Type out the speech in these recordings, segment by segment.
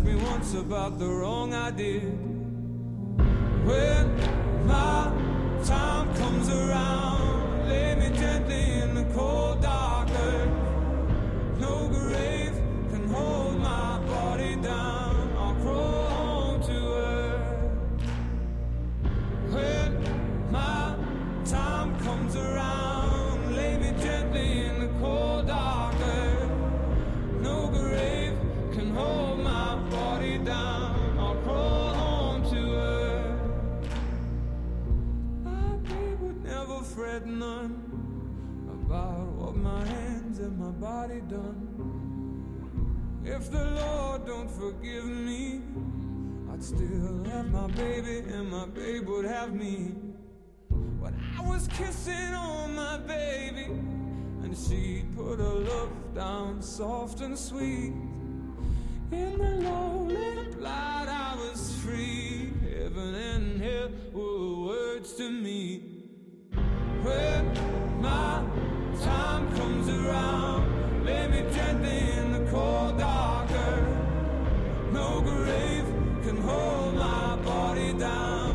ask me once about the wrong I did. When my time comes around, If the Lord don't forgive me, I'd still have my baby and my babe would have me. When I was kissing on my baby, and she'd put her love down soft and sweet. In the lonely light, I was free. Heaven and hell were words to me. When my time comes around, can hold my body down.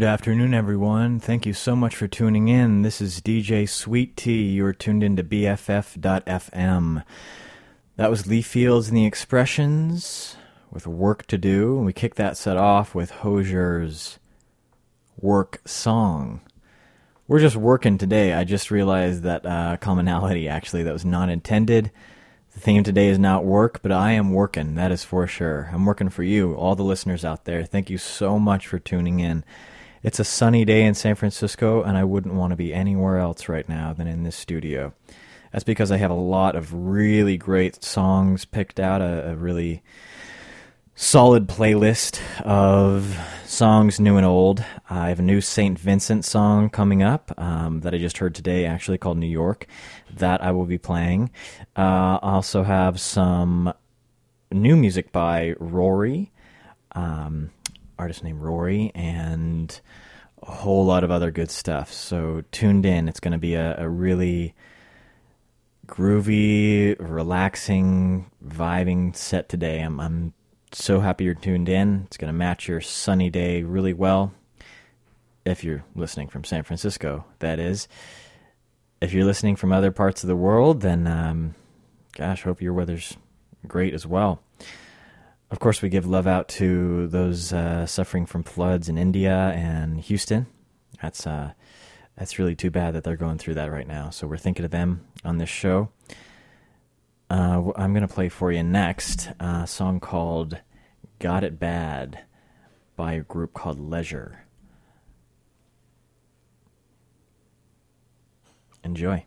Good afternoon, everyone. Thank you so much for tuning in. This is DJ Sweet Tea. You're tuned into BFF.FM. That was Lee Fields and the Expressions with Work to Do. We kicked that set off with Hozier's Work Song. We're just working today. I just realized that uh, commonality, actually, that was not intended. The theme today is not work, but I am working. That is for sure. I'm working for you, all the listeners out there. Thank you so much for tuning in. It's a sunny day in San Francisco, and I wouldn't want to be anywhere else right now than in this studio. That's because I have a lot of really great songs picked out, a, a really solid playlist of songs new and old. I have a new St. Vincent song coming up um, that I just heard today, actually called New York, that I will be playing. Uh, I also have some new music by Raury. Um, artist named Raury, and a whole lot of other good stuff. So tuned in. It's going to be a, a really groovy, relaxing, vibing set today. I'm, I'm so happy you're tuned in. It's going to match your sunny day really well. If you're listening from San Francisco, that is. If you're listening from other parts of the world, then um, gosh, hope your weather's great as well. Of course, we give love out to those uh, suffering from floods in India and Houston. That's uh, that's really too bad that they're going through that right now. So we're thinking of them on this show. Uh, I'm going to play for you next a song called "Got It Bad" by a group called Leisure. Enjoy.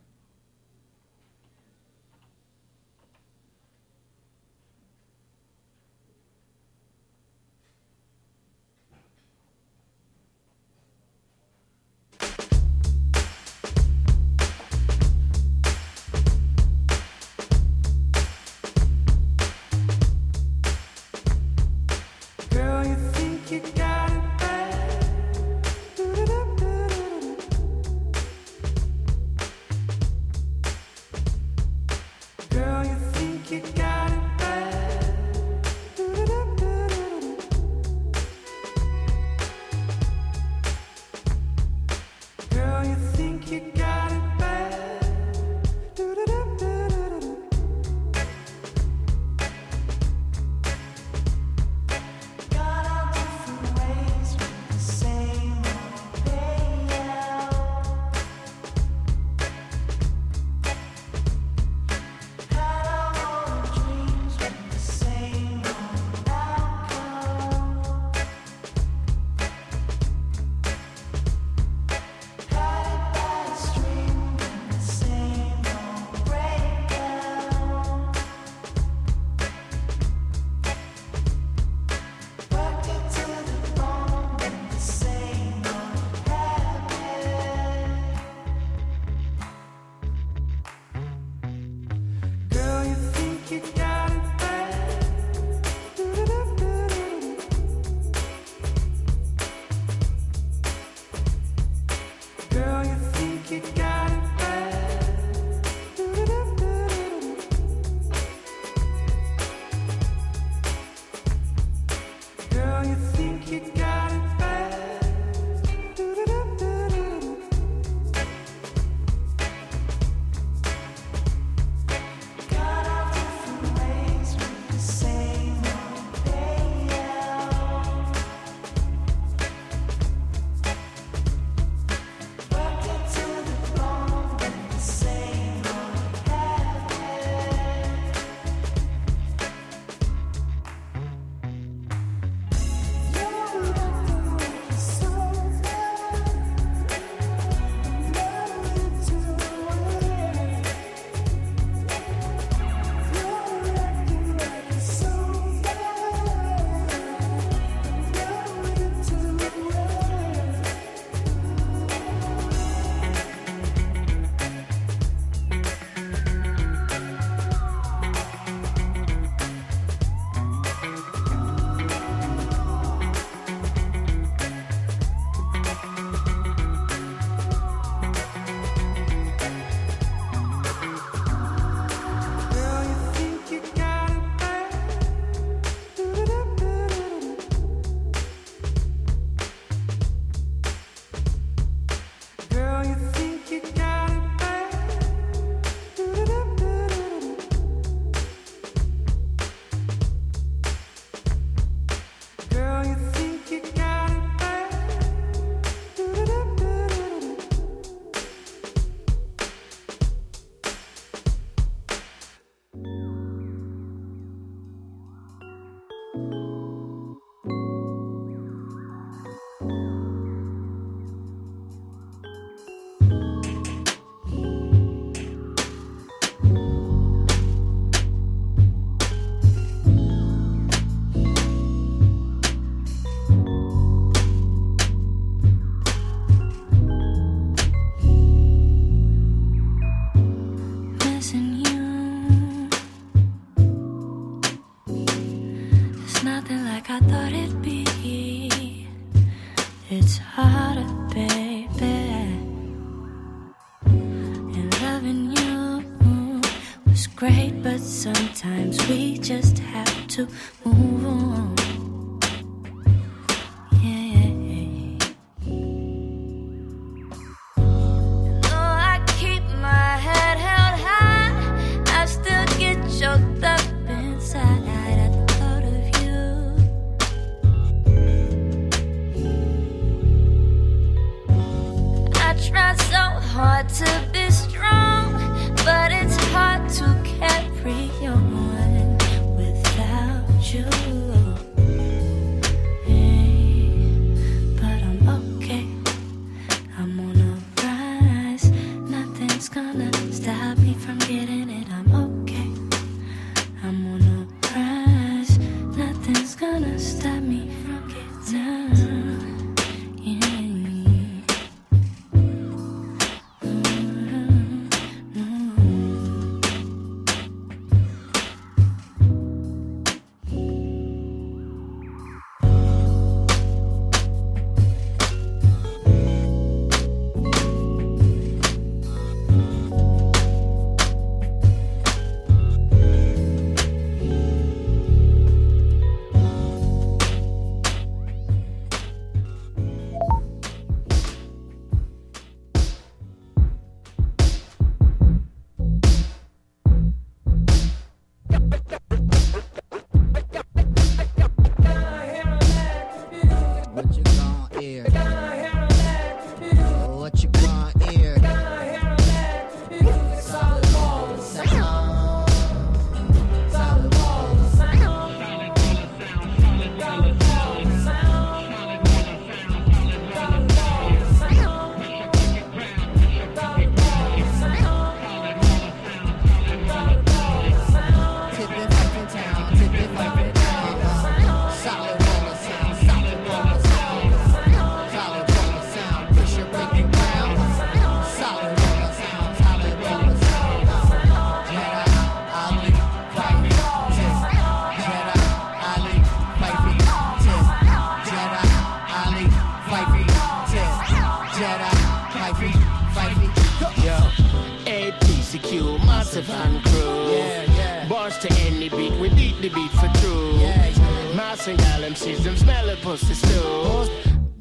and y'all MCs, them smelly pussy stools.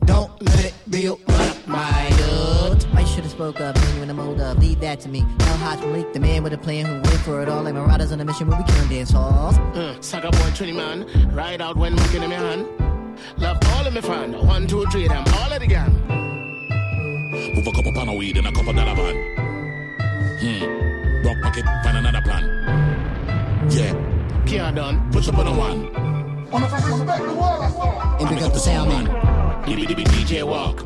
Don't let it be up, my dude. I should have spoke up when I'm old. Leave that to me. El Hodge Malik, the man with a plan who went for it all. Like Marauders on a mission where we can dance halls. Mm, sucker boy, Trinity man. Ride out when looking in my hand. Love all of me fun. One, two, three, them all of the gang. Move a couple pound of weed and a couple dollar van. Hmm. Rock pocket, find another plan. Yeah. Kia done. Push up on a one. And pick up the sound man. DJ Walk.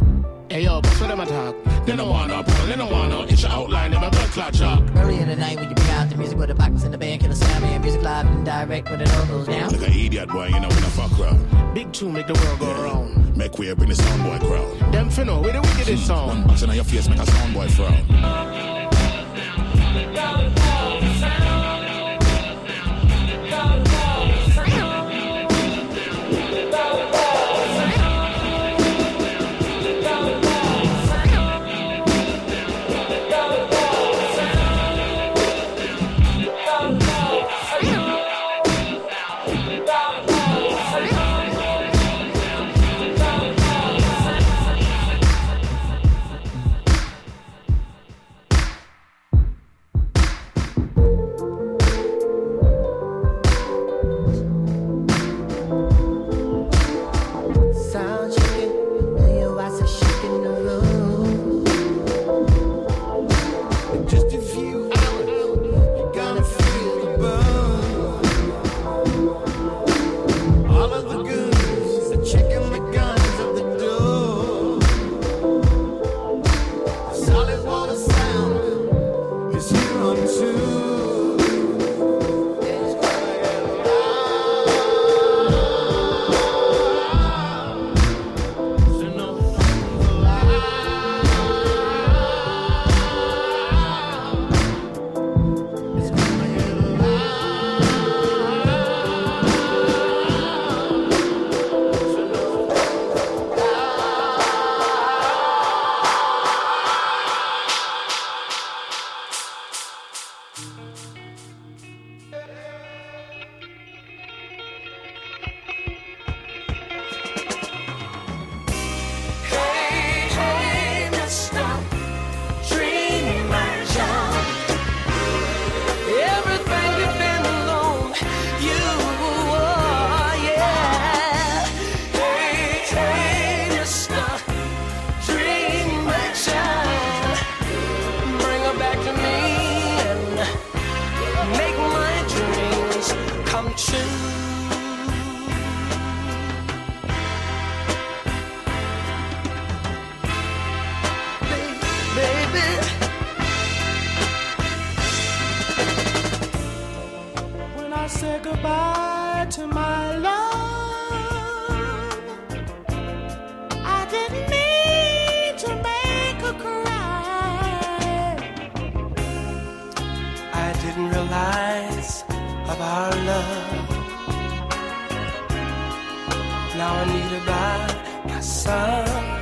Hey yo, what's with them attack? They don't wanna, problem, they don't wanna. It's your outline in my blood clot chalk Early in the night when you bring out the music With the box in the band, kill the sound Music live and direct when it all goes down Like an idiot boy, you know when I fuck around Big two make the world go yeah. round Make way, bring the soundboy crowd Them finna, where the wicked this hmm. song? One box in your face, make a soundboy frown now I need to buy my some.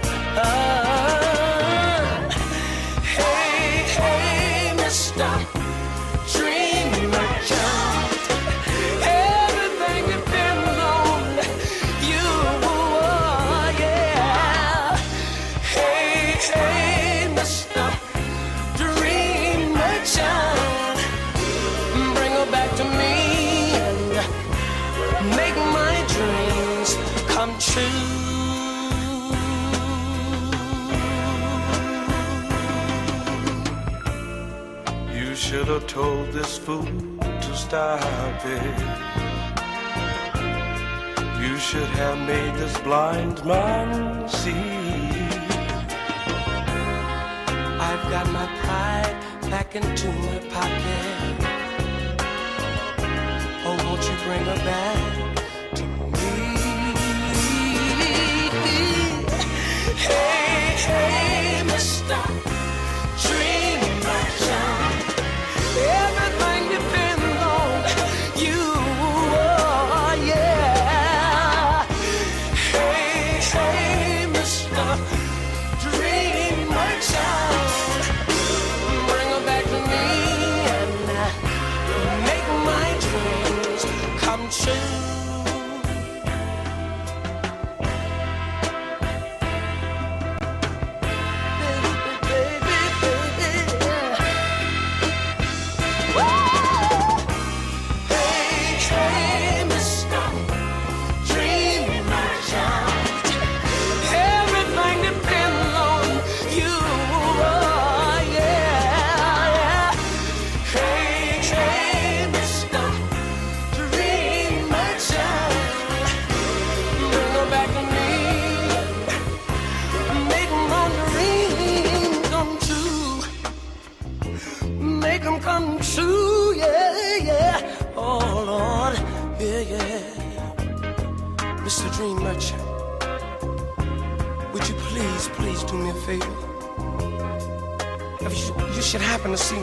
should have told this fool to stop it. You should have made this blind man see. I've got my pride back into my pocket. Oh, won't you bring her back?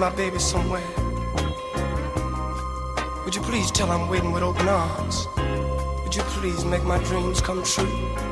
my baby somewhere? Would you please tell I'm waiting with open arms? Would you please make my dreams come true?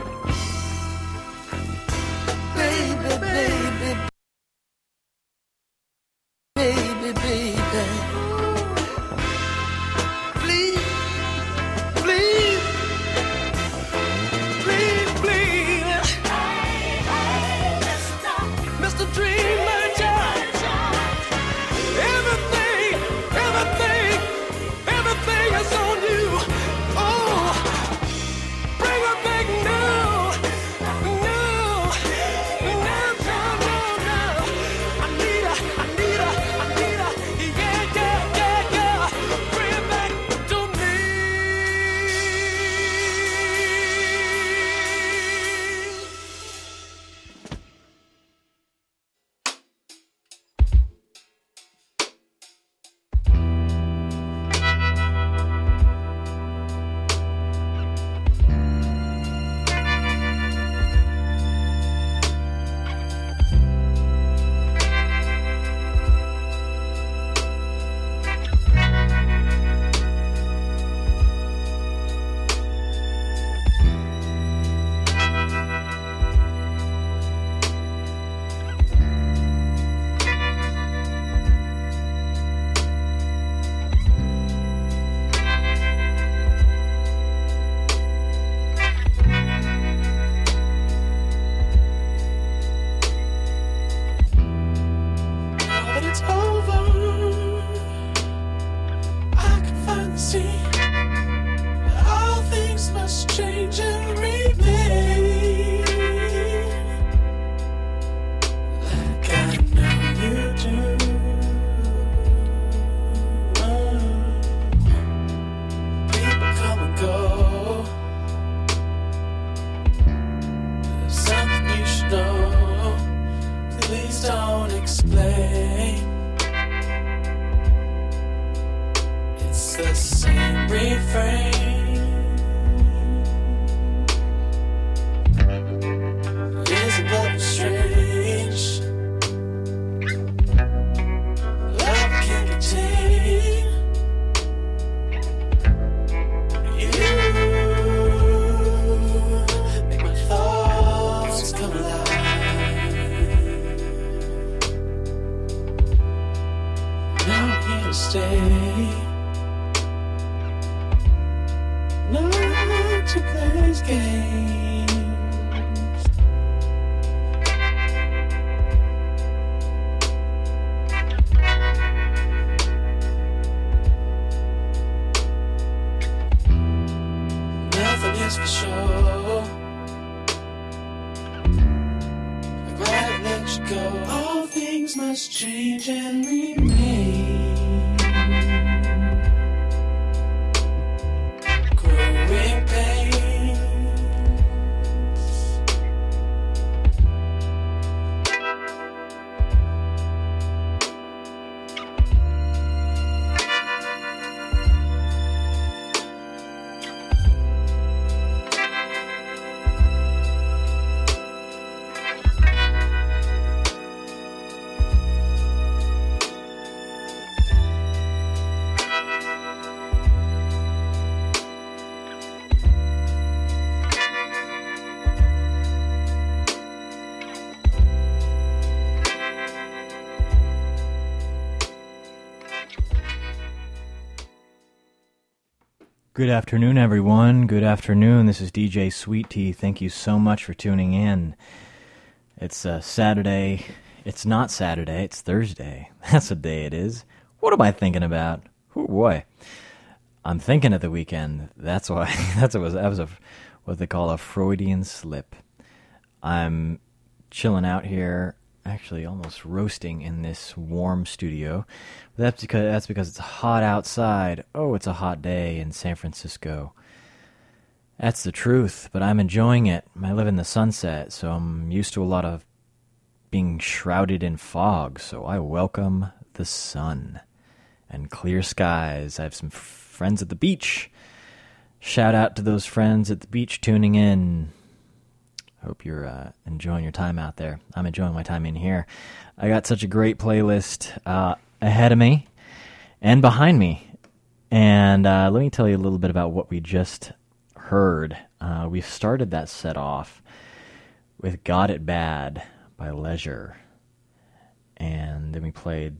Good afternoon, everyone. Good afternoon. This is DJ Sweet Tea. Thank you so much for tuning in. It's uh, Saturday. It's not Saturday. It's Thursday. That's the day it is. What am I thinking about? Oh boy, I'm thinking of the weekend. That's why. That's what was. That was a what they call a Freudian slip. I'm chilling out here actually almost roasting in this warm studio. But that's because that's because it's hot outside. Oh, it's a hot day in San Francisco. That's the truth, but I'm enjoying it. I live in the sunset, so I'm used to a lot of being shrouded in fog, so I welcome the sun and clear skies. I have some friends at the beach. Shout out to those friends at the beach tuning in. Hope you're uh, enjoying your time out there. I'm enjoying my time in here. I got such a great playlist uh, ahead of me and behind me. And uh, let me tell you a little bit about what we just heard. Uh, we started that set off with Got It Bad by Leisure. And then we played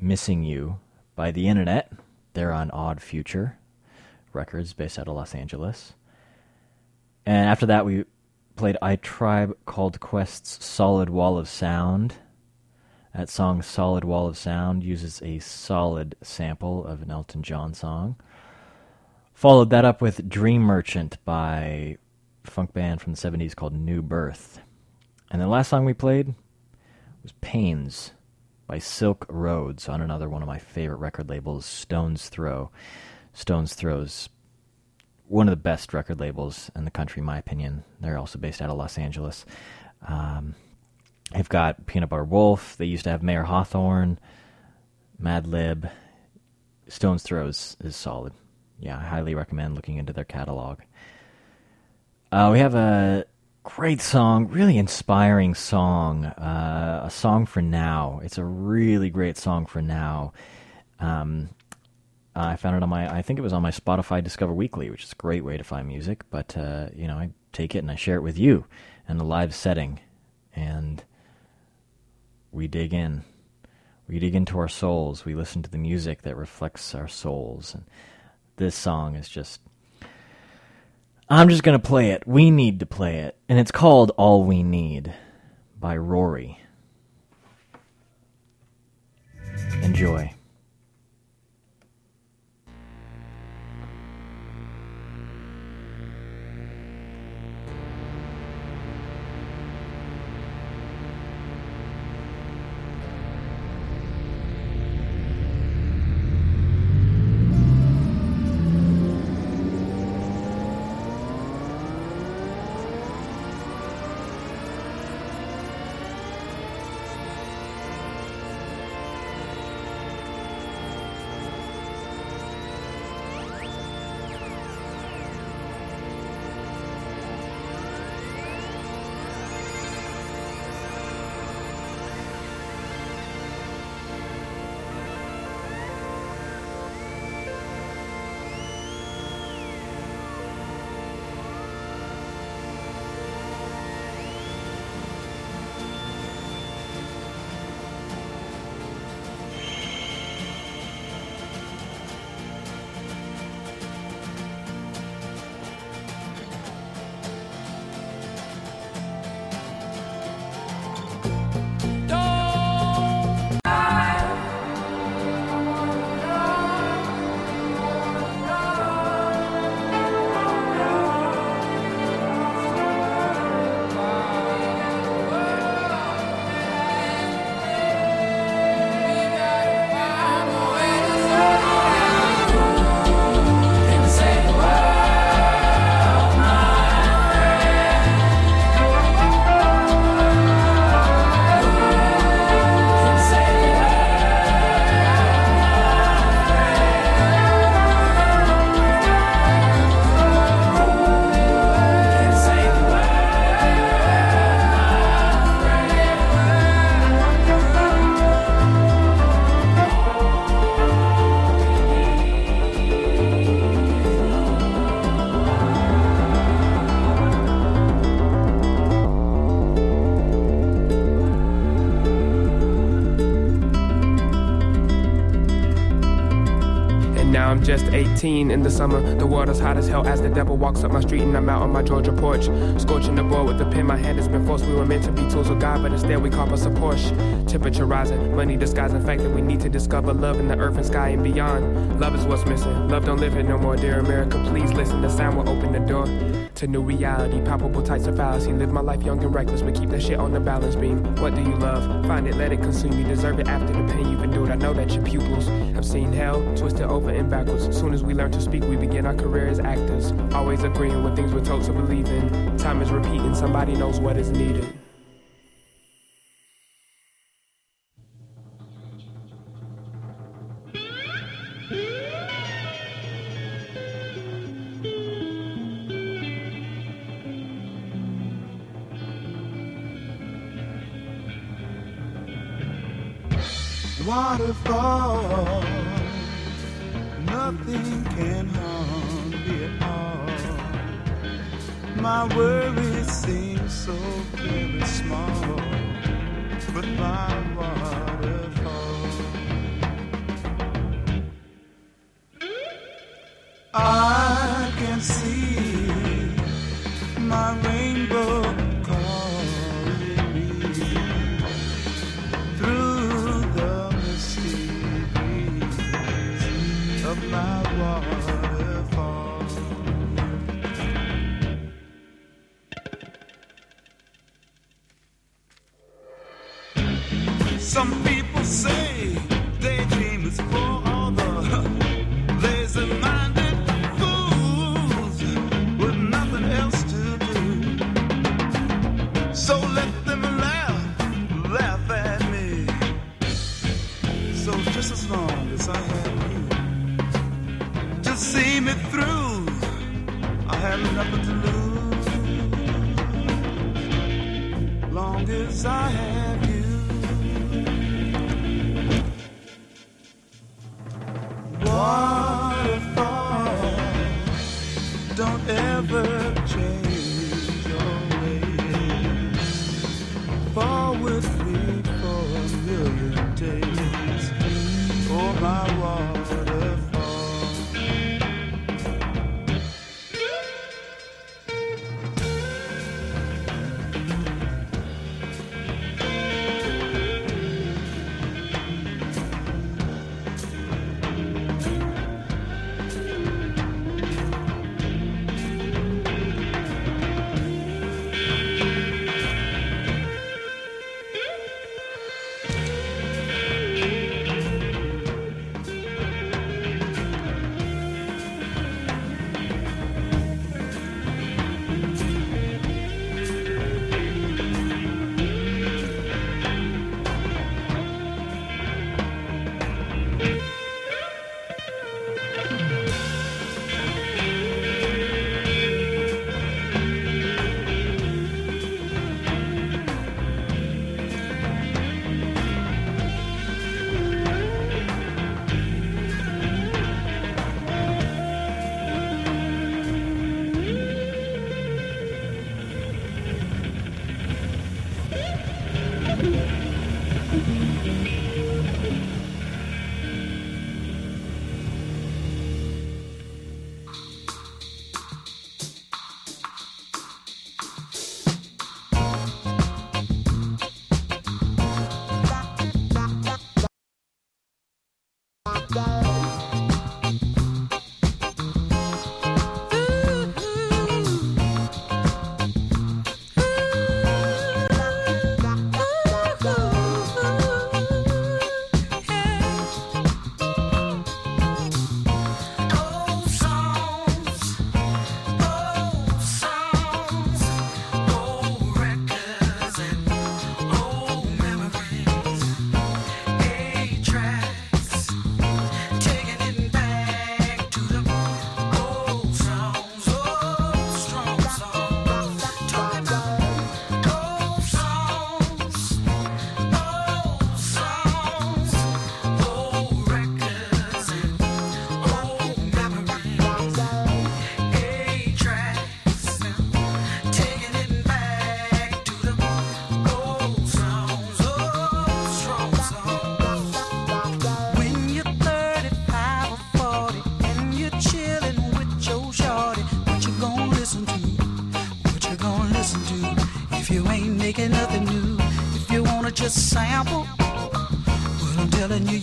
Missing You by The Internet. They're on Odd Future Records based out of Los Angeles. And after that, we played A Tribe Called Quest's Solid Wall of Sound. That song, Solid Wall of Sound, uses a solid sample of an Elton John song. Followed that up with Dream Merchant by a funk band from the 70s called New Birth. And the last song we played was Pains by Silk Rhodes on another one of my favorite record labels, Stones Throw. Stones Throw's one of the best record labels in the country, in my opinion. They're also based out of Los Angeles. Um, they've got Peanut Butter Wolf. They used to have Mayer Hawthorne, Madlib. Stones Throws is solid. Yeah, I highly recommend looking into their catalog. Uh, we have a great song, really inspiring song, uh, a song for now. It's a really great song for now. Um, uh, I found it on my, I think it was on my Spotify Discover Weekly, which is a great way to find music. But uh, you know, I take it and I share it with you in a live setting, and we dig in. We dig into our souls. We listen to the music that reflects our souls, and this song is just. I'm just gonna play it. We need to play it, and it's called "All We Need" by Raury. Enjoy. in the summer. The world is hot as hell as the devil walks up my street and I'm out on my Georgia porch. Scorching the board with the pen, my hand has been forced. We were meant to be tools of God, but instead we call us a Porsche. Temperature rising, money disguising fact that we need to discover love in the earth and sky and beyond. Love is what's missing. Love don't live it no more, dear America. Please listen, the sound will open the door to new reality. Palpable types of fallacy. Live my life young and reckless, but keep that shit on the balance beam. What do you love? Find it, let it consume you. Deserve it after the pain you've endured. I know that your pupils seen hell twisted over and backwards. Soon as we learn to speak, we begin our career as actors. Always agreeing with things we're told to believe in. Time is repeating, somebody knows what is needed. My waterfall.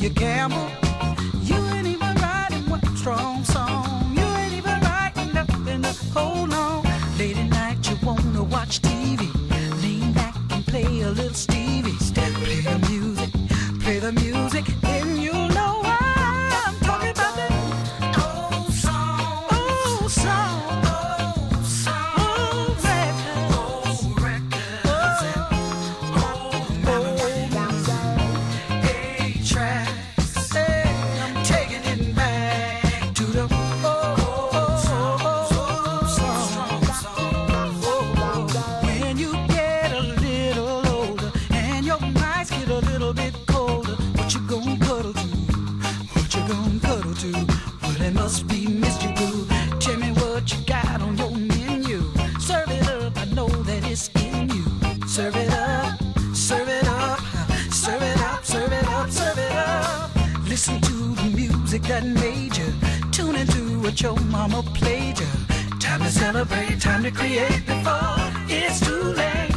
you gamble? must be Tell me what you got on your menu. Serve it up, I know that it's in you. Serve it up, serve it up, serve it up, serve it up, serve it up. Listen to the music that made you. Tune into what your mama played you. Time to celebrate, time to create before it's too late.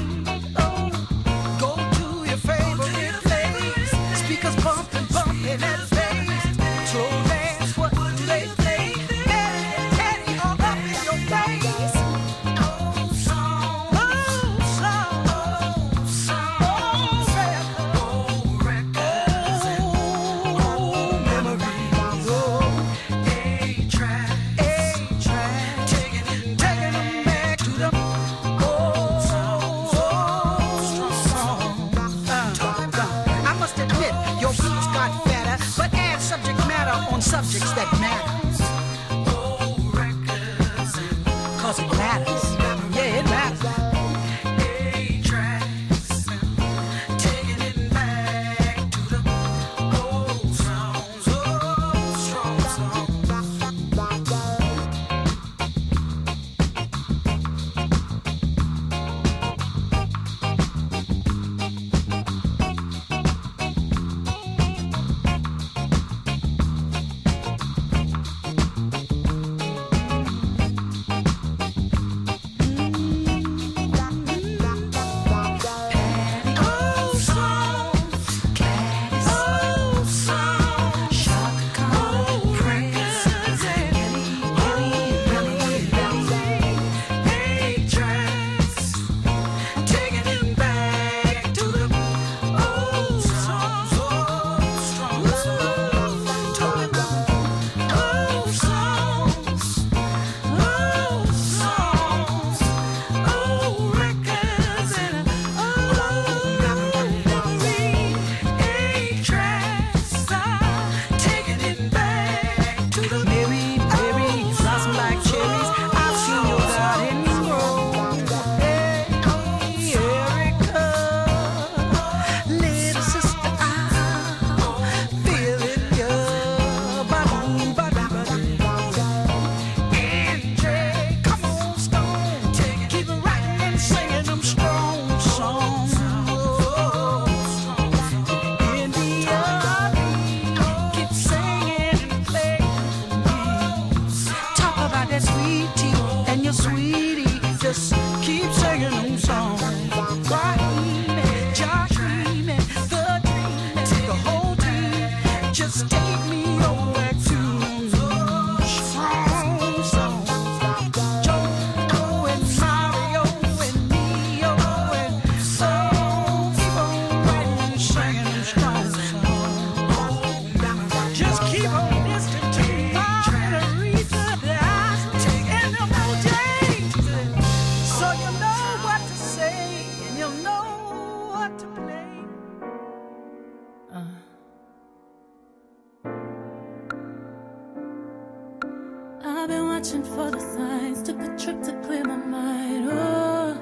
searching for the signs. Took a trip to clear my mind. Oh,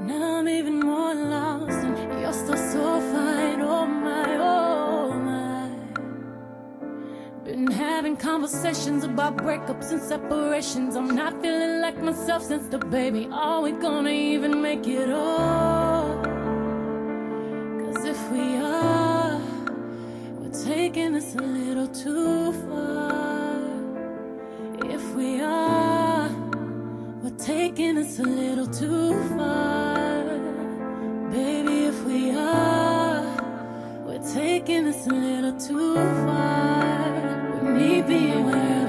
now I'm even more lost, and you're still so fine. Oh my, oh my. Been having conversations about breakups and separations. I'm not feeling like myself since the baby. Are we gonna even make it? Oh, cause if we are, we're taking this a little too far. taking us a little too far. Baby, if we are, we're taking us a little too far. With me being where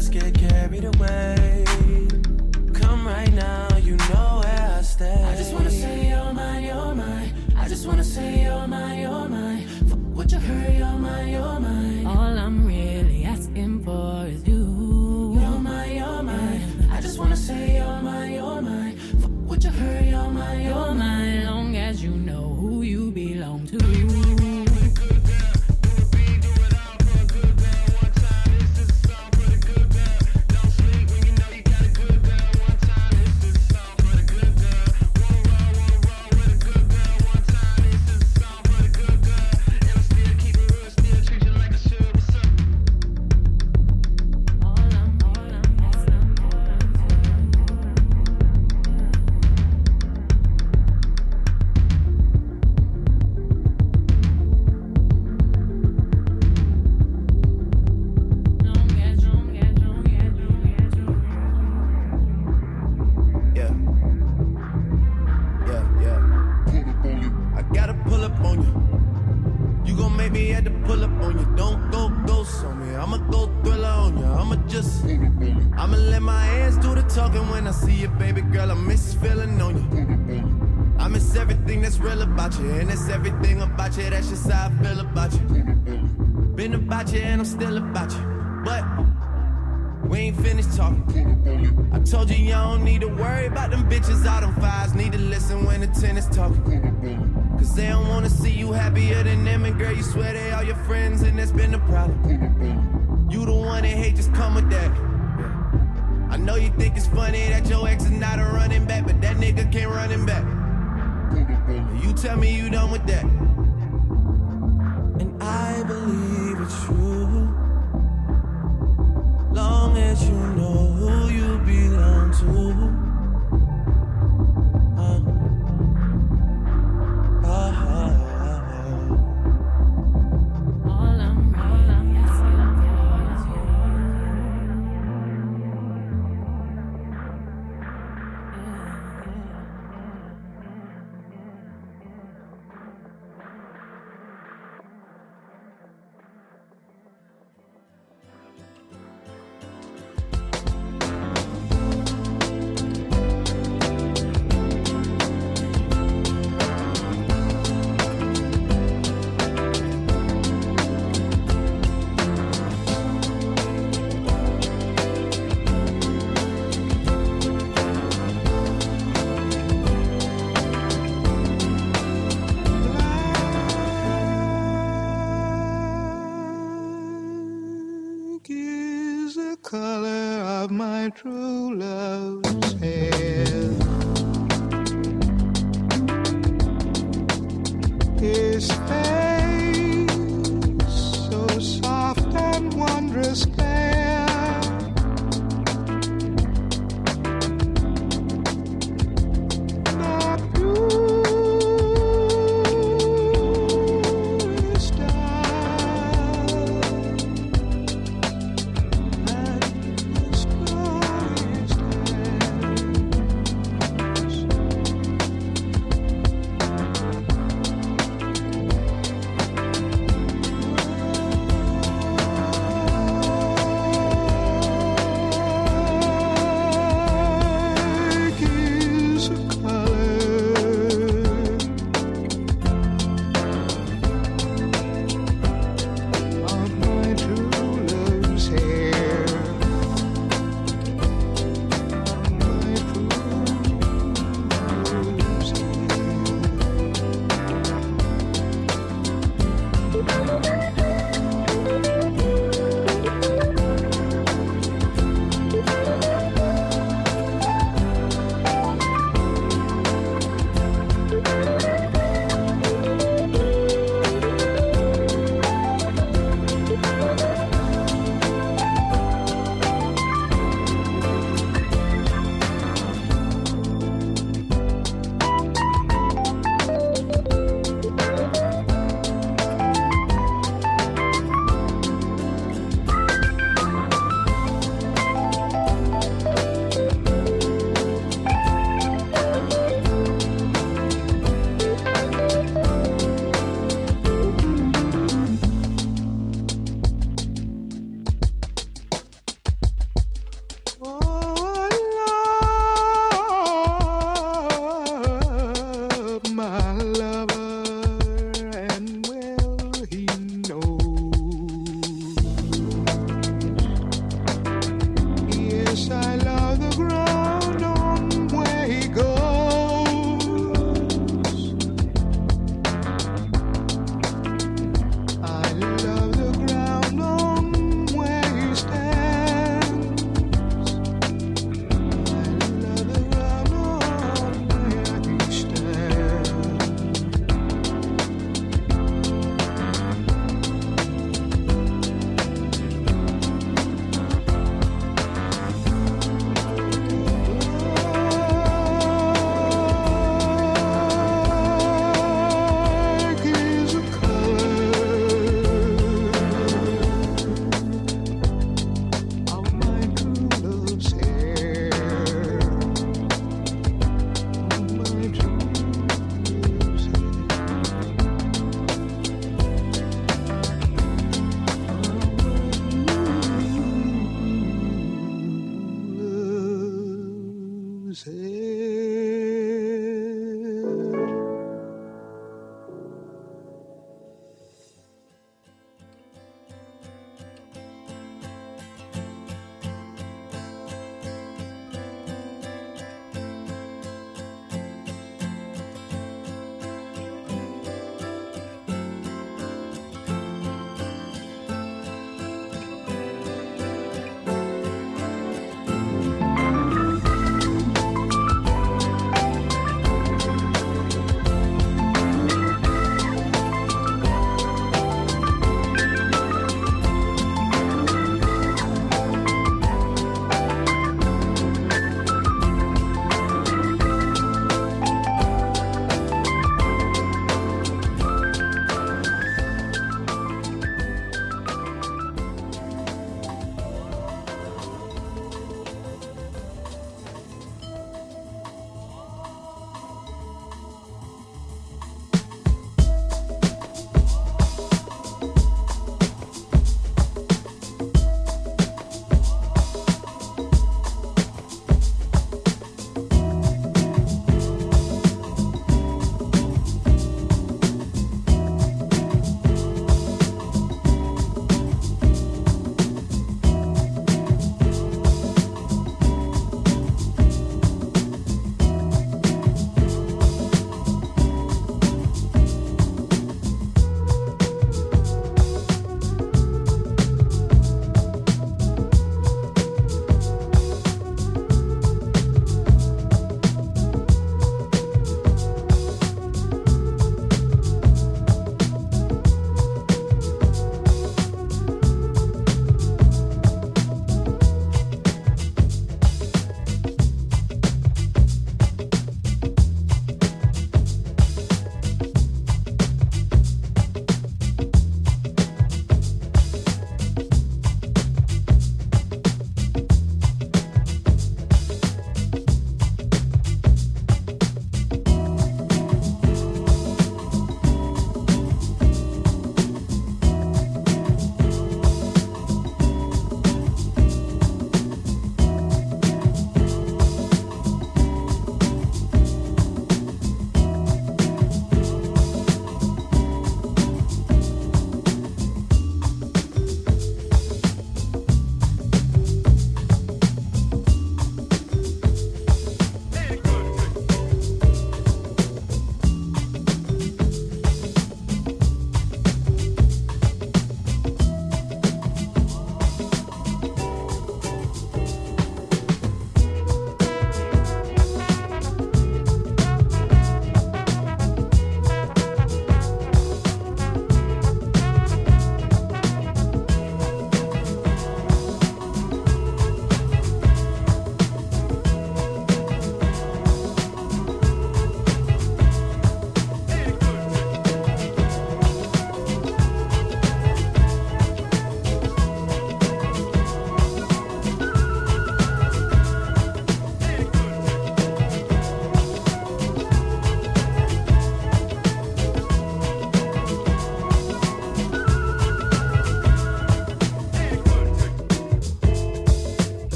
just get carried away. Come right now, you know where I stay. I just wanna say you're mine, you're mine. I just wanna say you're mine, you're mine. F- what you heard, you're mine, you're mine. All I'm really asking for is you. You're mine, you're mine. I just wanna say you're mine, you're mine. F- what you heard, you're mine, you're mine.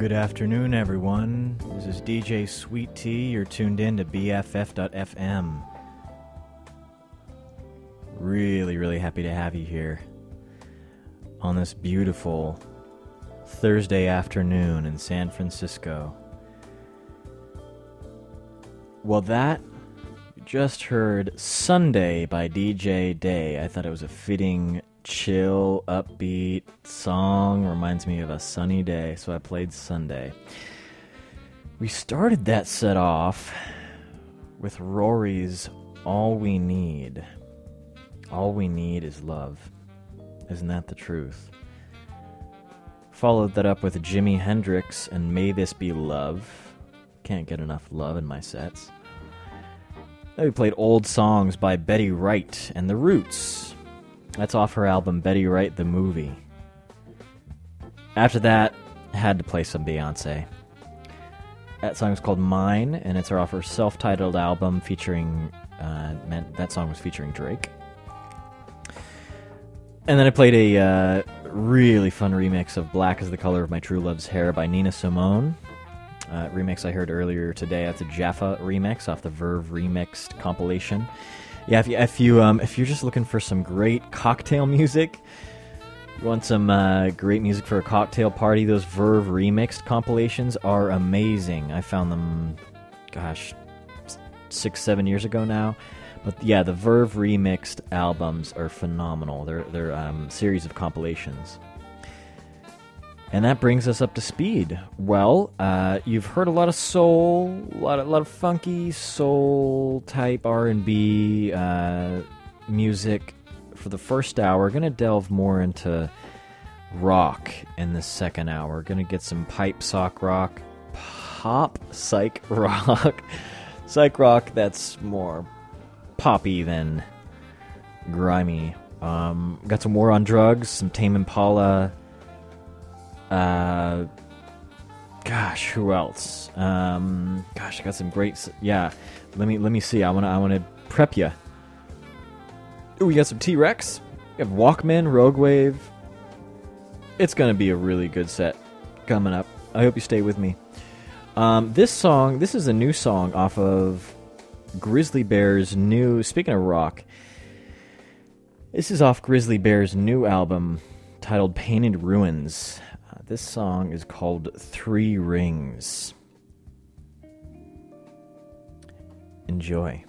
Good afternoon, everyone. This is DJ Sweet Tea. You're tuned in to BFF.FM. Really, really happy to have you here on this beautiful Thursday afternoon in San Francisco. Well, that just heard Sunday by DJ Day. I thought it was a fitting, chill, upbeat song. Reminds me of a sunny day, so I played Sunday. We started that set off with Raury's All We Need. All we need is love. Isn't that the truth? Followed that up with Jimi Hendrix and May This Be Love. Can't get enough love in my sets. Then we played old songs by Betty Wright and The Roots. That's off her album Betty Wright the Movie. After that, had to play some Beyonce. That song is called Mine, and it's off her self-titled album featuring. Uh, that song was featuring Drake. And then I played a uh, really fun remix of Black is the Color of My True Love's Hair by Nina Simone. Uh, remix I heard earlier today. That's a Jaffa remix off the Verve Remixed compilation. Yeah, if you if you um, if you're just looking for some great cocktail music, you want some uh, great music for a cocktail party, those Verve Remixed compilations are amazing. I found them, gosh, six seven years ago now. But yeah, the Verve Remixed albums are phenomenal. They're they're um, series of compilations. And that brings us up to speed. Well, uh, you've heard a lot of soul, a lot of, lot of funky soul type R and B uh, music for the first hour. We're gonna delve more into rock in the second hour. We're gonna get some pipe sock rock, pop psych rock, psych rock that's more poppy than grimy. Um, got some War on Drugs, some Tame Impala. Uh, gosh, who else? Um, gosh, I got some great. Yeah, let me let me see. I wanna I wanna prep you. Ooh, we got some T Rex. We have Walkmen, Rogue Wave. It's gonna be a really good set coming up. I hope you stay with me. Um, this song, this is a new song off of Grizzly Bear's new. Speaking of rock, this is off Grizzly Bear's new album titled Painted Ruins. This song is called Three Rings. Enjoy.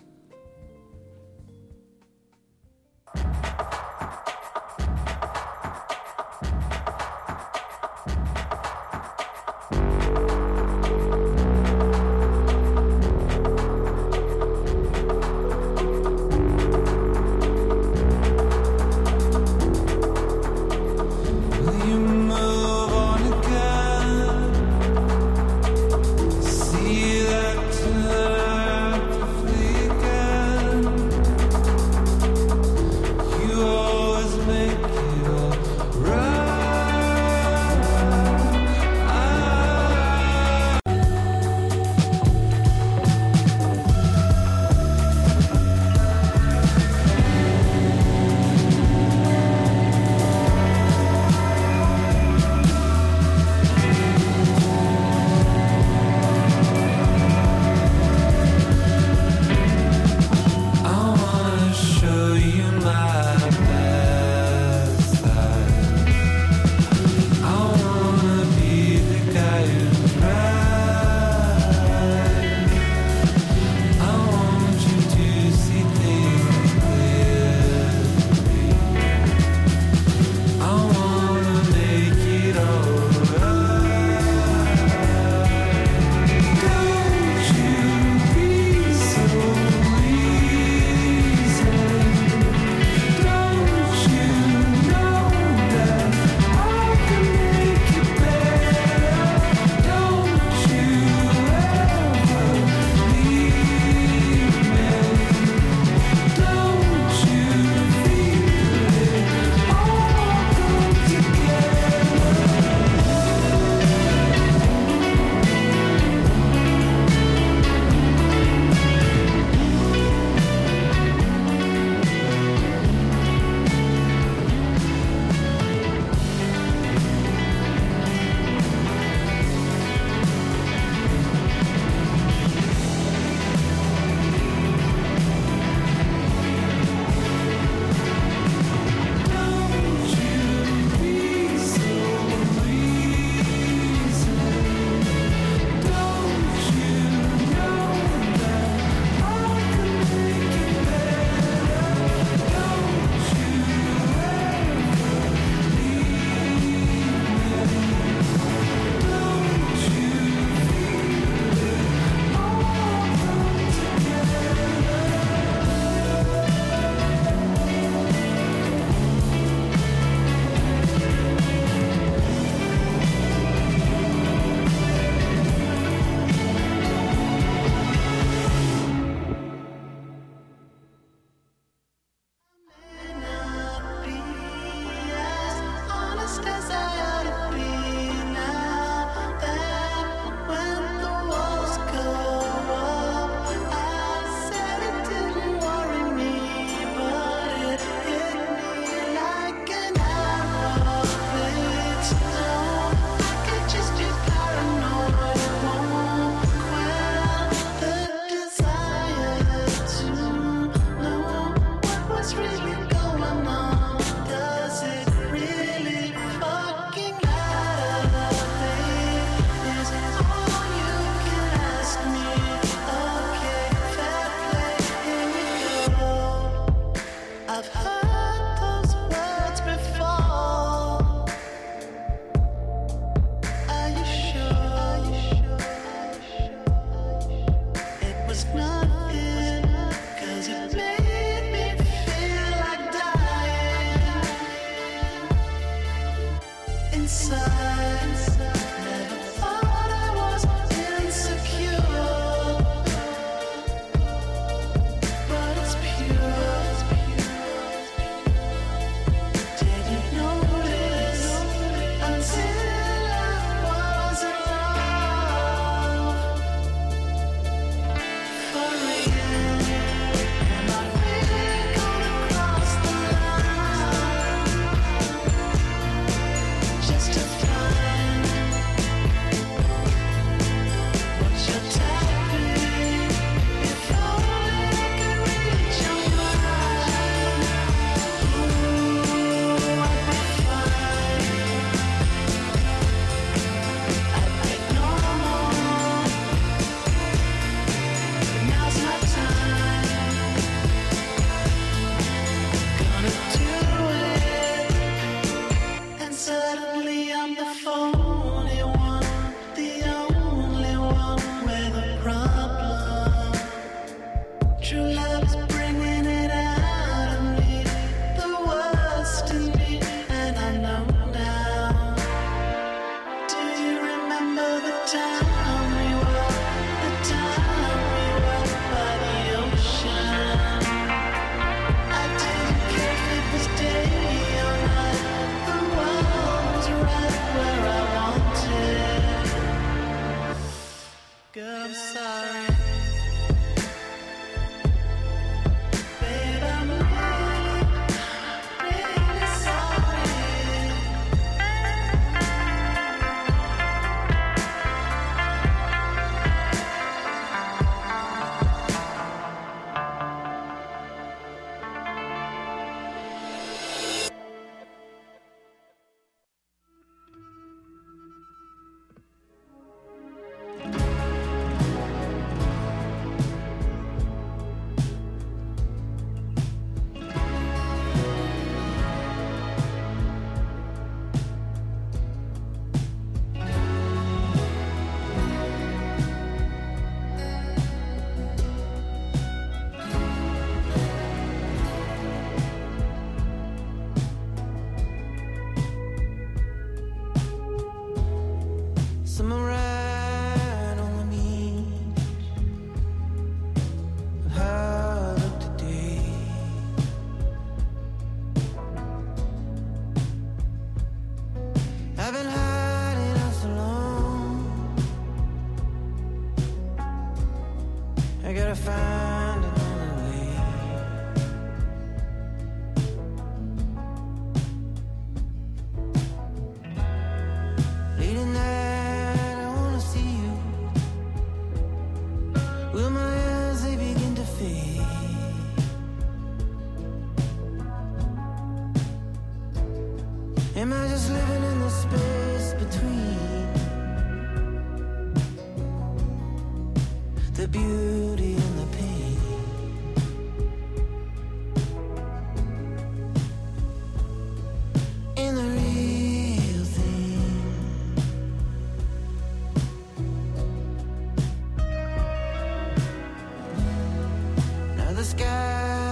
The sky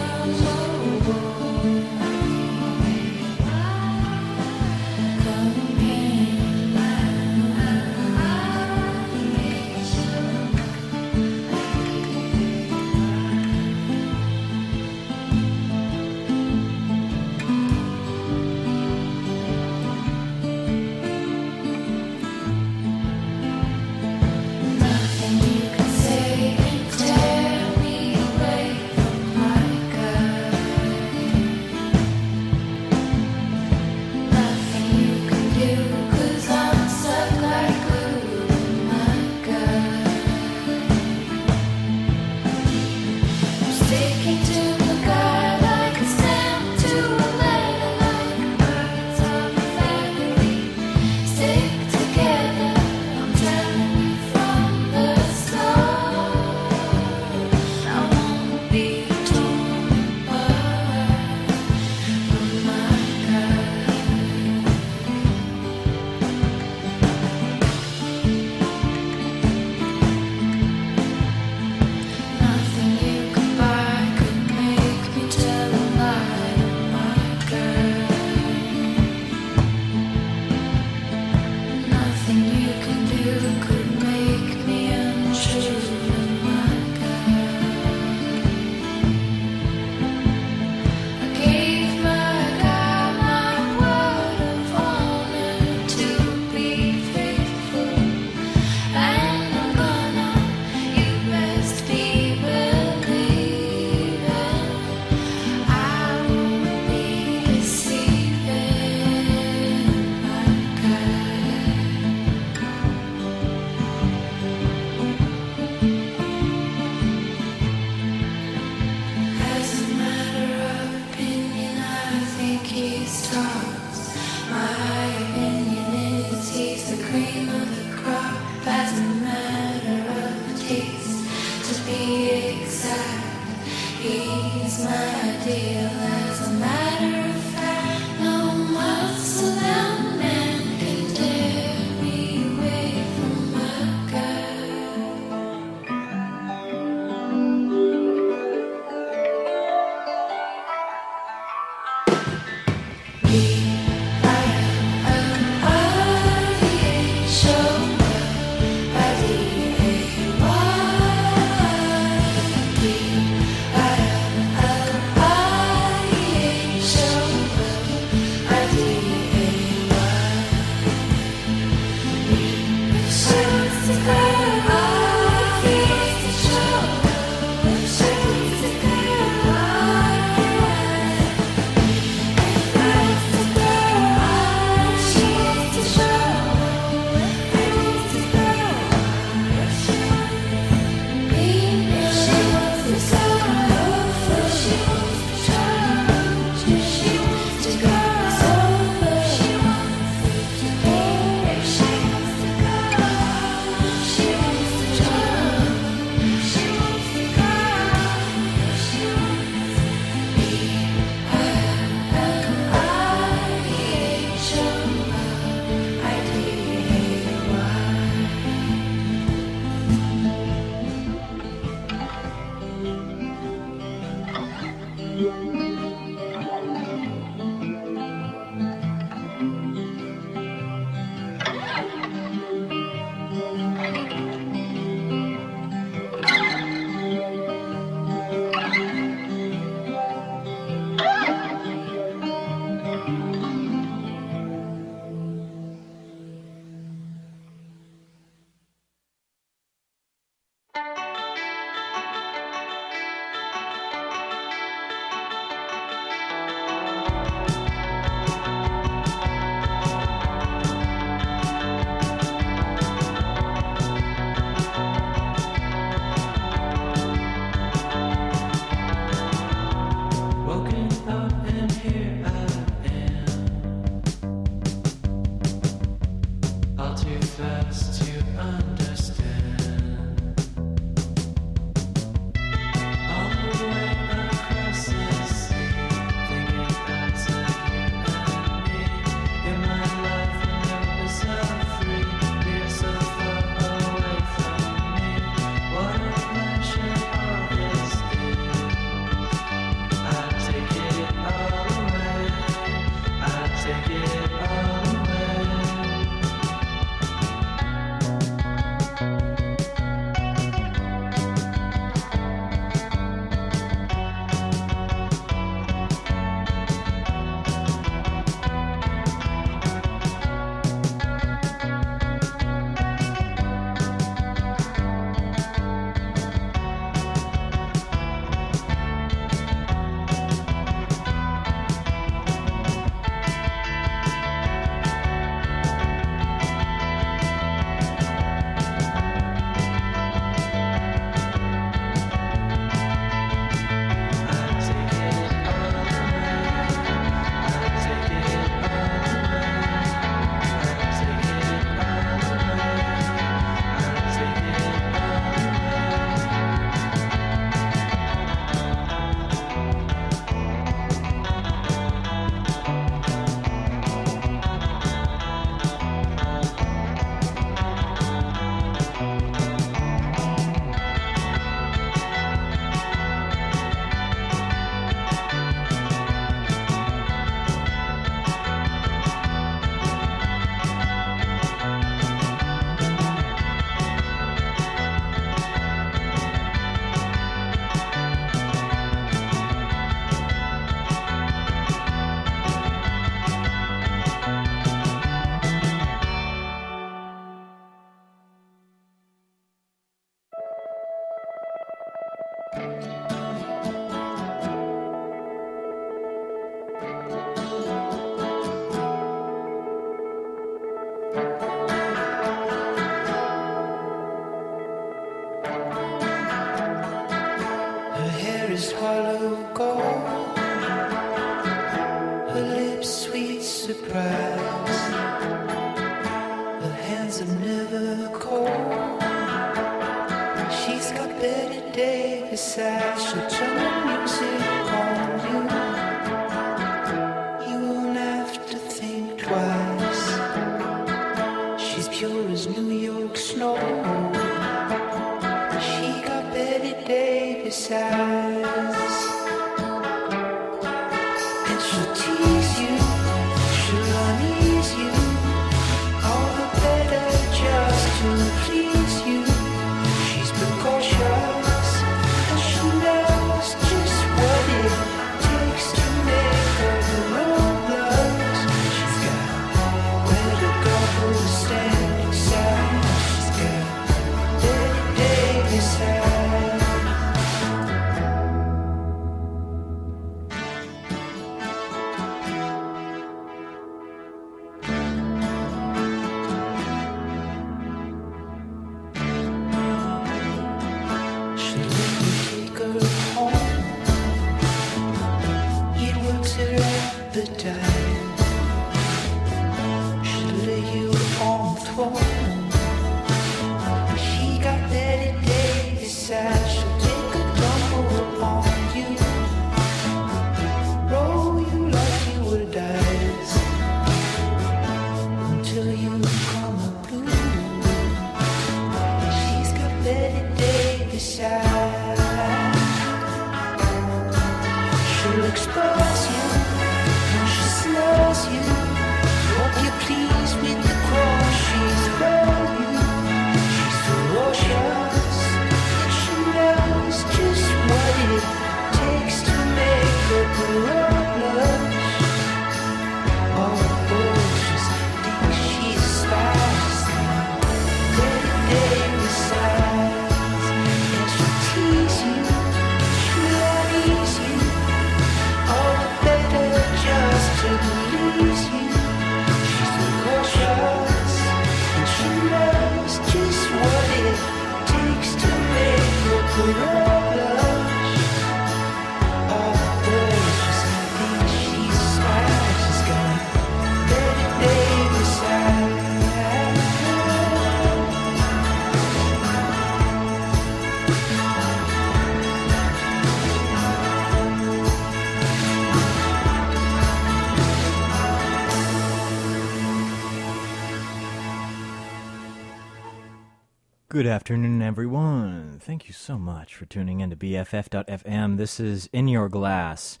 afternoon, everyone. Thank you so much for tuning in to BFF.FM. This is In Your Glass.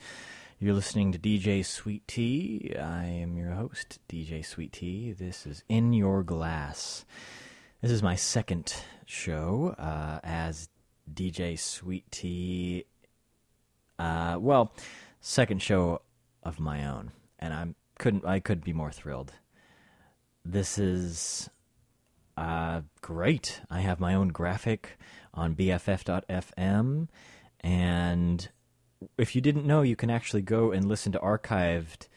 You're listening to DJ Sweet Tea. I am your host, DJ Sweet Tea. This is In Your Glass. This is my second show uh, as DJ Sweet Tea. Uh, well, second show of my own, and I'm couldn't I could be more thrilled. This is uh, great. I have my own graphic on BFF.fm. And if you didn't know, you can actually go and listen to archived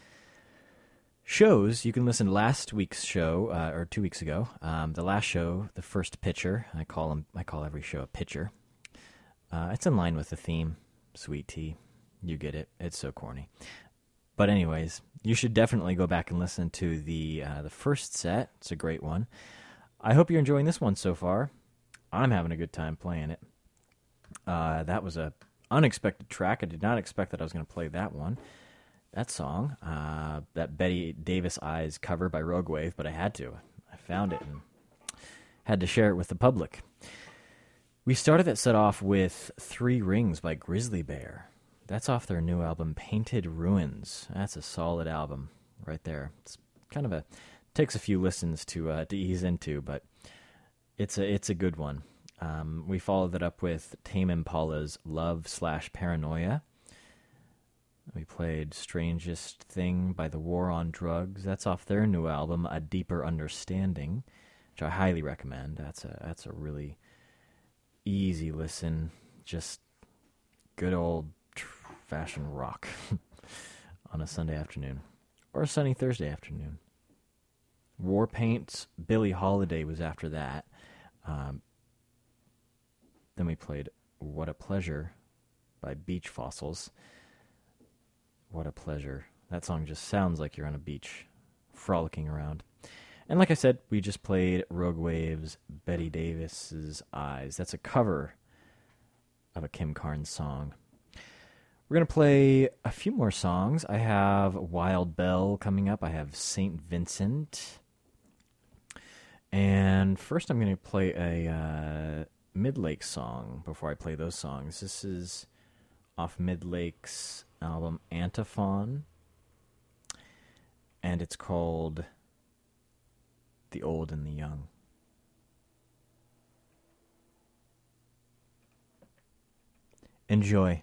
shows. You can listen to last week's show, uh, or two weeks ago. Um, the last show, the first pitcher. I call them. I call every show a pitcher. Uh, it's in line with the theme, sweet tea. You get it. It's so corny. But anyways, you should definitely go back and listen to the uh, the first set. It's a great one. I hope you're enjoying this one so far. I'm having a good time playing it. Uh, that was a unexpected track. I did not expect that I was going to play that one. That song, uh, that Bette Davis Eyes cover by Rogue Wave, but I had to. I found it and had to share it with the public. We started that set off with Three Rings by Grizzly Bear. That's off their new album, Painted Ruins. That's a solid album right there. It's kind of a takes a few listens to uh, to ease into, but it's a it's a good one. Um, we followed that up with Tame Impala's Love slash Paranoia. We played Strangest Thing by The War on Drugs. That's off their new album, A Deeper Understanding, which I highly recommend. That's a that's a really easy listen. Just good old fashioned rock on a Sunday afternoon or a sunny Thursday afternoon. Warpaint's, Billie Holiday was after that. Um, then we played What a Pleasure by Beach Fossils. What a Pleasure. That song just sounds like you're on a beach, frolicking around. And like I said, we just played Rogue Wave's Bette Davis's Eyes. That's a cover of a Kim Carnes song. We're going to play a few more songs. I have Wild Belle coming up. I have St. Vincent. And first, I'm going to play a uh, Midlake song before I play those songs. This is off Midlake's album Antiphon. And it's called The Old and the Young. Enjoy.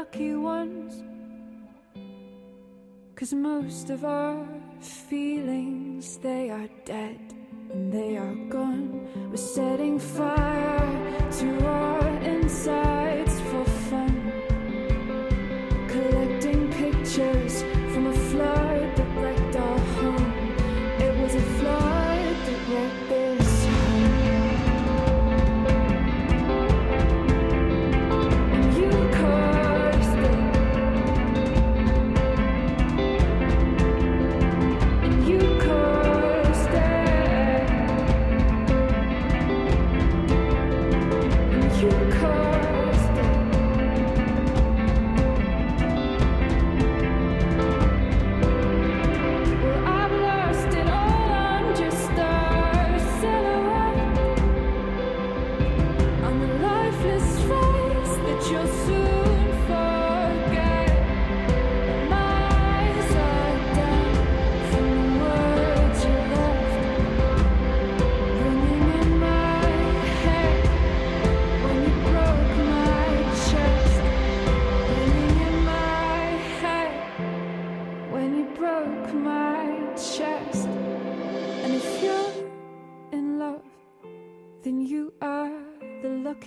lucky ones. Cause most of our feelings, they are dead and they are gone. We're setting fire to our inside.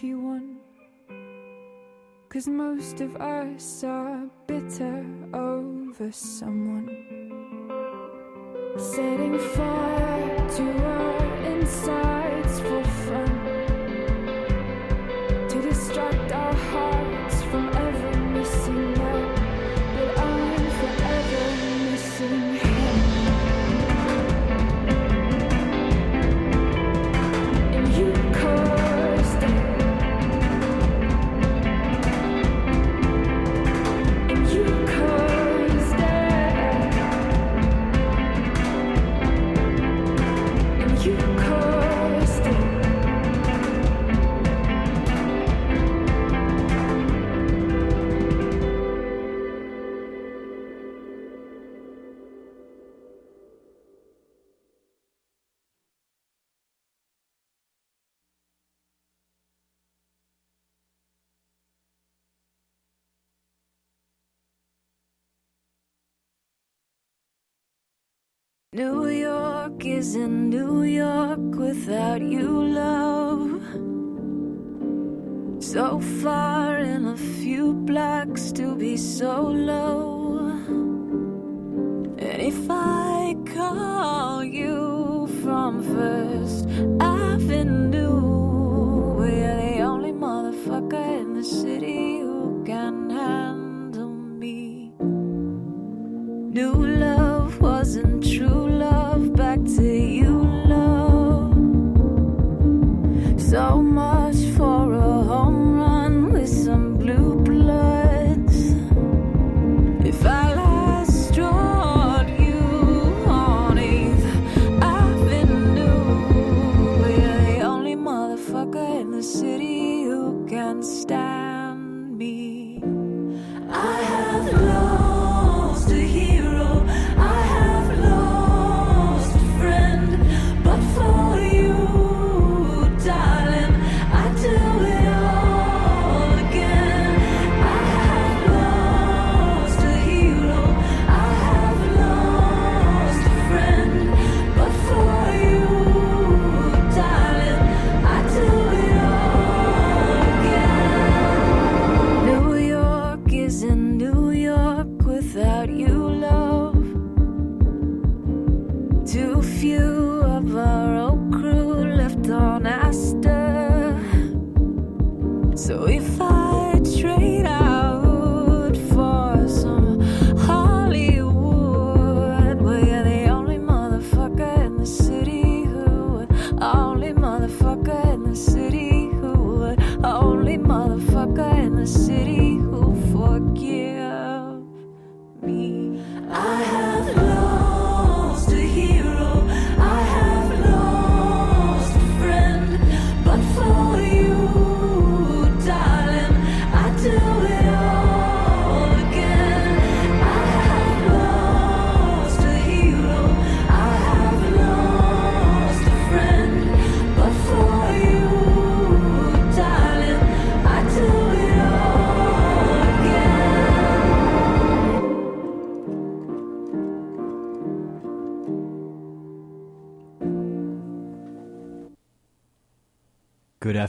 lucky one. Cause most of us are bitter over someone. Setting fire to our insides for fun. To distract our hearts from everything. New York isn't New York without you, love. So far in a few blocks to be so low. And if I call you from First Avenue, we're the only motherfucker in the city who can handle me. New love. So much for a home run with some blue bloods. If I last you I've been. You're the only motherfucker in the city who can stand.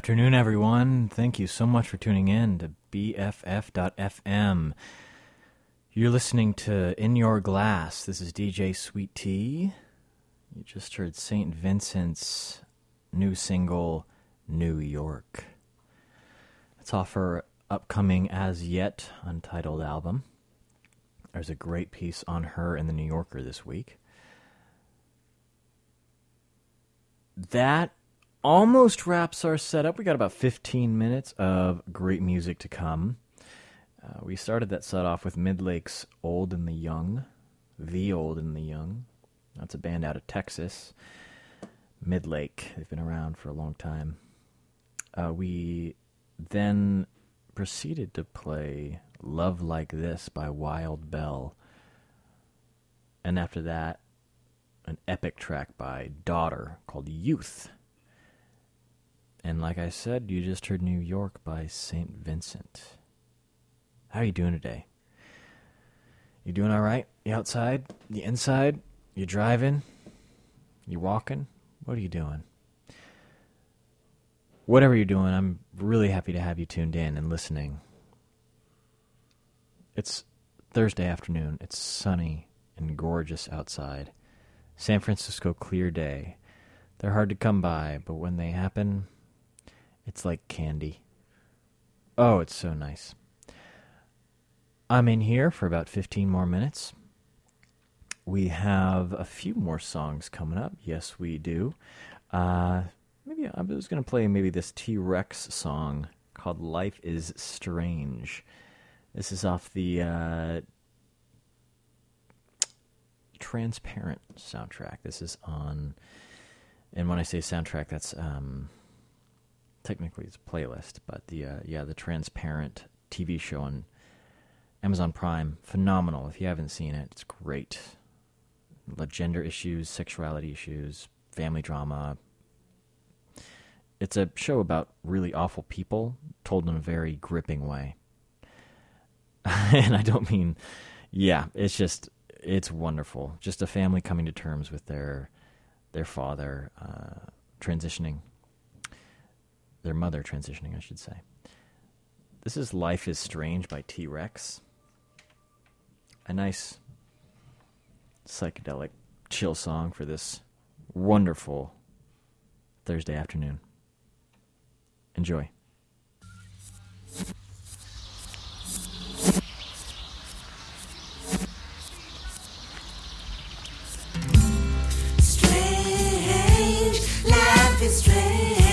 Afternoon, everyone. Thank you so much for tuning in to BFF.FM. You're listening to In Your Glass. This is DJ Sweet Tea. You just heard St. Vincent's new single, New York. It's off her upcoming as yet untitled album. There's a great piece on her in the New Yorker this week. That almost wraps our setup. We got about 15 minutes of great music to come. Uh, we started that set off with Midlake's Old and the Young, The Old and the Young. That's a band out of Texas. Midlake. They've been around for a long time. Uh, we then proceeded to play Love Like This by Wild Belle. And after that, an epic track by Daughter called Youth. And like I said, you just heard New York by St. Vincent. How are you doing today? You doing all right? You outside? You inside? You driving? You walking? What are you doing? Whatever you're doing, I'm really happy to have you tuned in and listening. It's Thursday afternoon. It's sunny and gorgeous outside. San Francisco clear day. They're hard to come by, but when they happen, it's like candy. Oh, it's so nice. I'm in here for about 15 more minutes. We have a few more songs coming up. Yes, we do. Uh, maybe I was going to play maybe this T Rex song called Life is Strange. This is off the uh, Transparent soundtrack. This is on, and when I say soundtrack, that's um, technically it's a playlist, but the uh, yeah the Transparent TV show on Amazon Prime, phenomenal. If you haven't seen it, it's great. Gender issues, sexuality issues, family drama. It's a show about really awful people told in a very gripping way. and I don't mean, yeah, it's just it's wonderful. Just a family coming to terms with their their father uh, transitioning, their mother transitioning, I should say. This is "Life Is Strange" by T Rex. A nice psychedelic chill song for this wonderful Thursday afternoon. Enjoy. Strange, life is strange.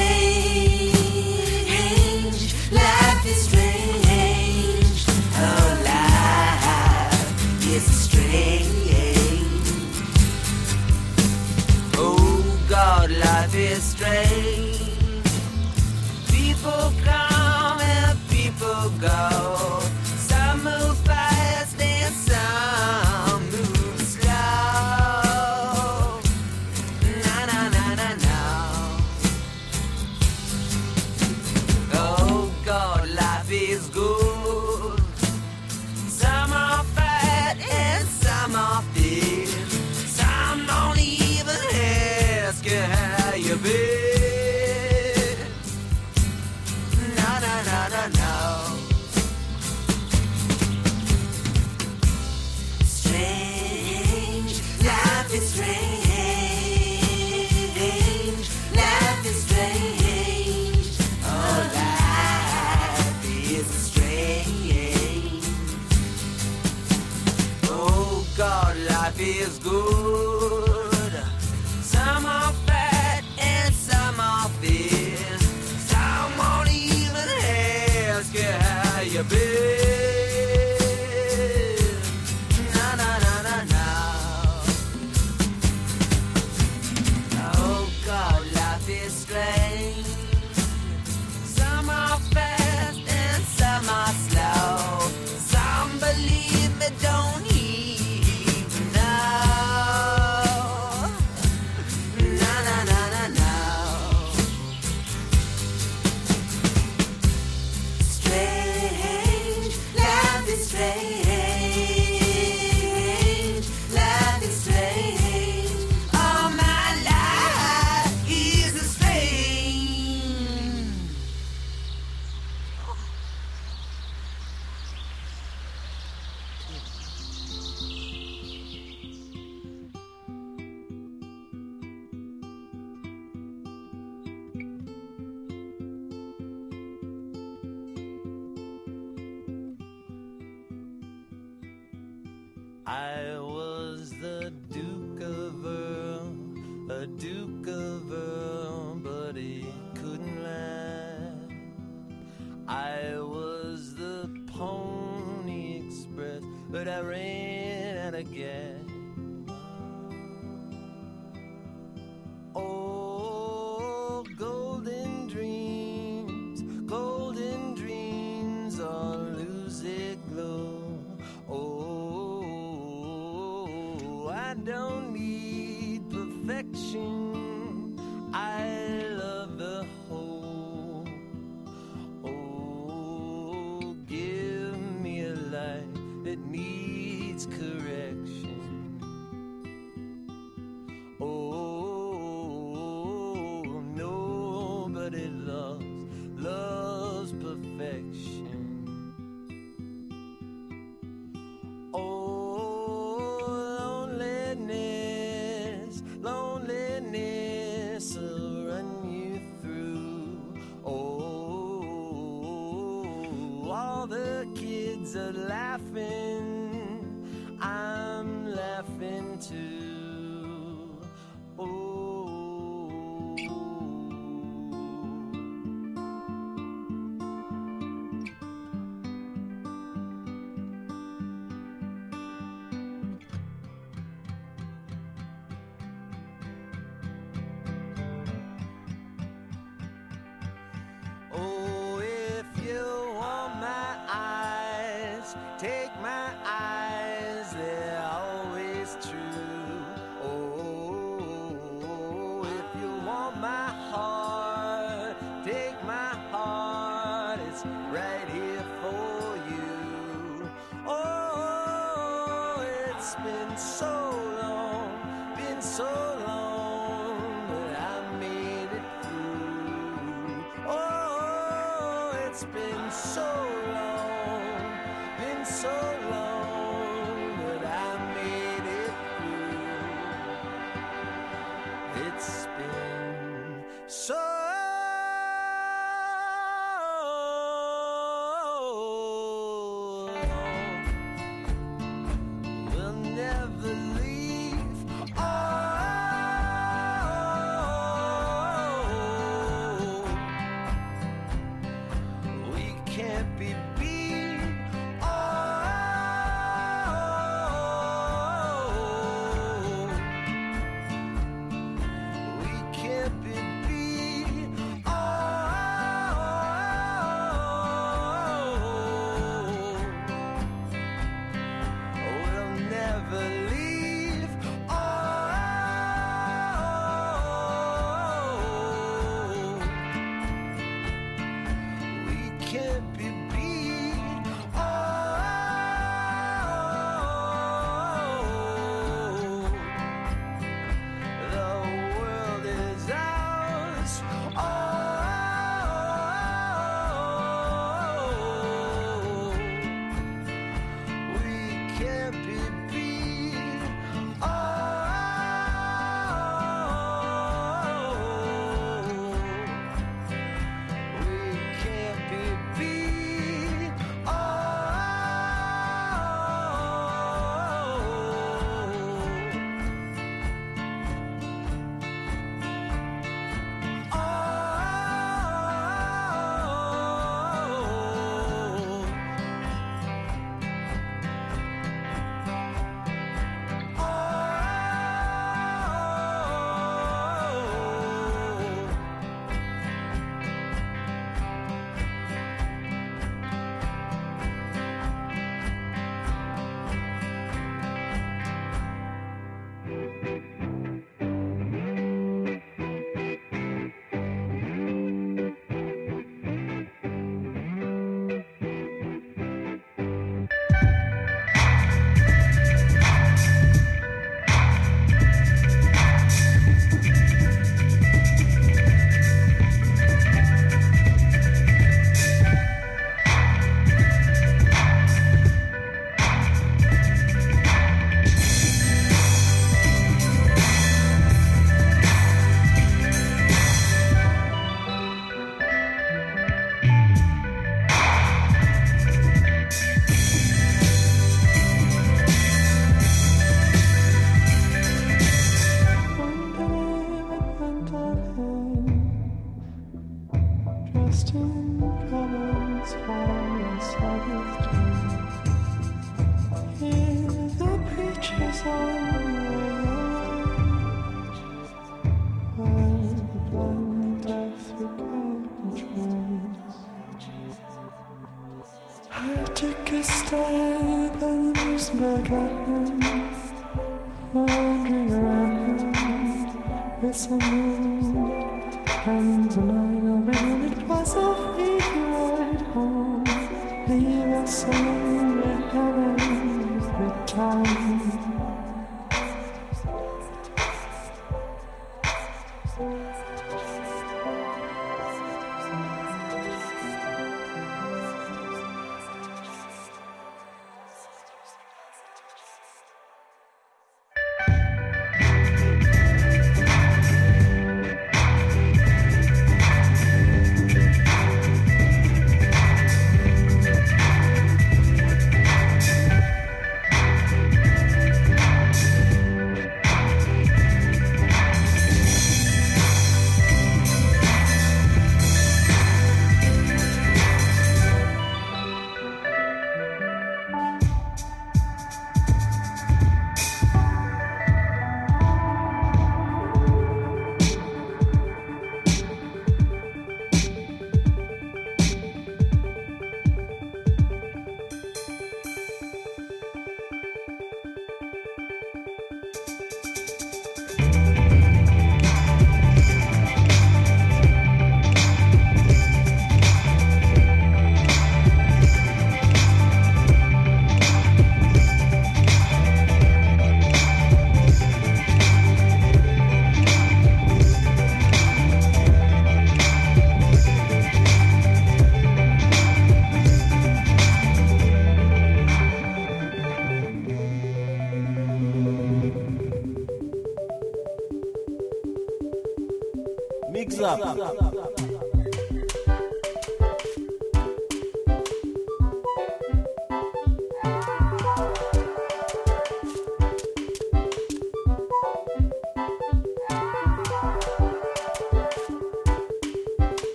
I was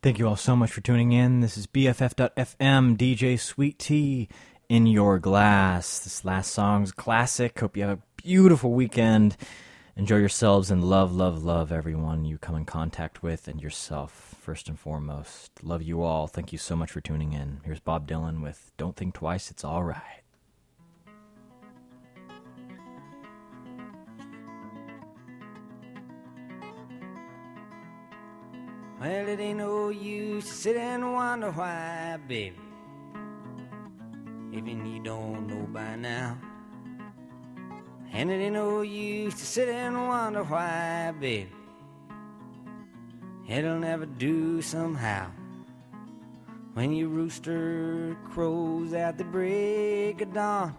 Thank you all so much for tuning in. This is BFF.FM, DJ Sweet Tea in your glass. This last song's classic. Hope you have a beautiful weekend. Enjoy yourselves and love, love, love everyone you come in contact with and yourself, first and foremost. Love you all. Thank you so much for tuning in. Here's Bob Dylan with Don't Think Twice, It's All Right. Well, it ain't no use to sit and wonder why, baby. Even you don't know by now. And it ain't no use to sit and wonder why, baby. It'll never do somehow. When your rooster crows at the break of dawn,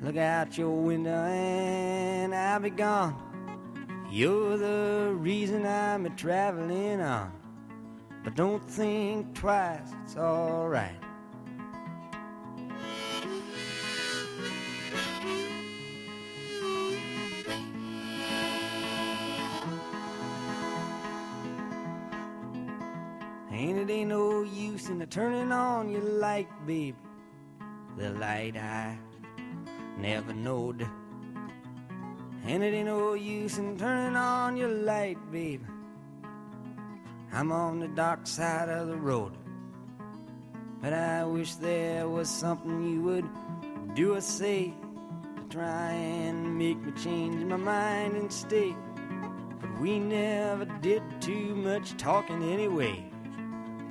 look out your window and I'll be gone. You're the reason I'm a traveling on. But don't think twice, it's alright. And it ain't no use in the turning on your light, baby. The light I never knowed. And it ain't no use in turning on your light, baby. I'm on the dark side of the road. But I wish there was something you would do or say to try and make me change my mind and stay. But we never did too much talking anyway.